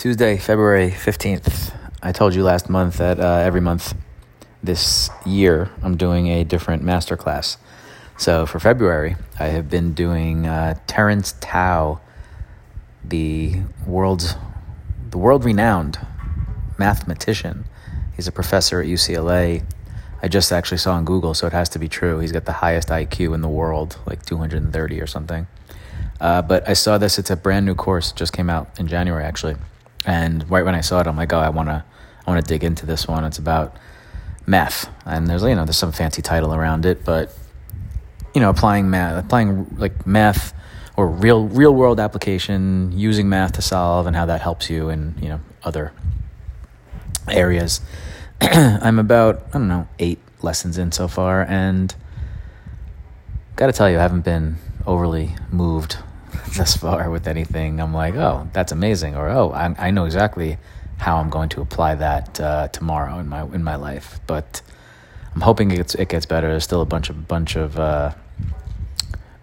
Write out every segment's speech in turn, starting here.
Tuesday, February 15th. I told you last month that uh, every month this year I'm doing a different masterclass. So for February, I have been doing uh, Terence Tao, the world's the world renowned mathematician. He's a professor at UCLA. I just actually saw on Google, so it has to be true. He's got the highest IQ in the world, like 230 or something. Uh, but I saw this; it's a brand new course, just came out in January actually and right when I saw it, I'm like, oh, I want to, I want to dig into this one. It's about math, and there's you know there's some fancy title around it, but you know applying math, applying like math or real real world application, using math to solve, and how that helps you in you know other areas. I'm about I don't know eight lessons in so far, and got to tell you, I haven't been overly moved thus far with anything, I'm like, oh, that's amazing, or oh, I, I know exactly how I'm going to apply that uh, tomorrow in my in my life. But I'm hoping it gets it gets better. There's still a bunch of bunch of uh,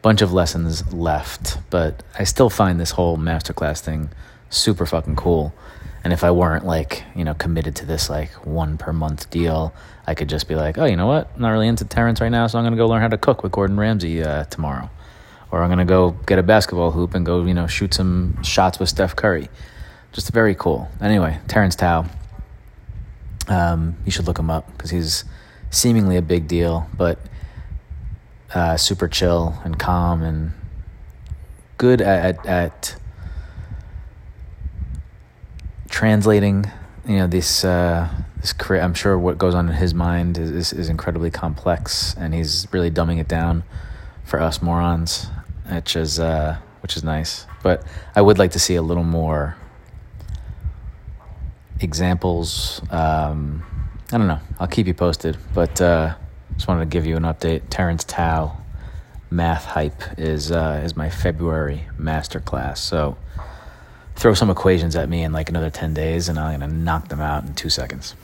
bunch of lessons left, but I still find this whole masterclass thing super fucking cool. And if I weren't like you know committed to this like one per month deal, I could just be like, oh, you know what, I'm not really into Terence right now, so I'm gonna go learn how to cook with Gordon Ramsay uh, tomorrow or I'm going to go get a basketball hoop and go, you know, shoot some shots with Steph Curry. Just very cool. Anyway, Terence Tao. Um, you should look him up because he's seemingly a big deal, but uh, super chill and calm and good at, at, at translating. You know, this uh, this career. I'm sure what goes on in his mind is, is, is incredibly complex, and he's really dumbing it down for us morons which is uh, which is nice. But I would like to see a little more examples. Um, I don't know. I'll keep you posted. But uh, just wanted to give you an update. Terence Tao, Math Hype is uh, is my February master class. So throw some equations at me in like another ten days, and I'm gonna knock them out in two seconds.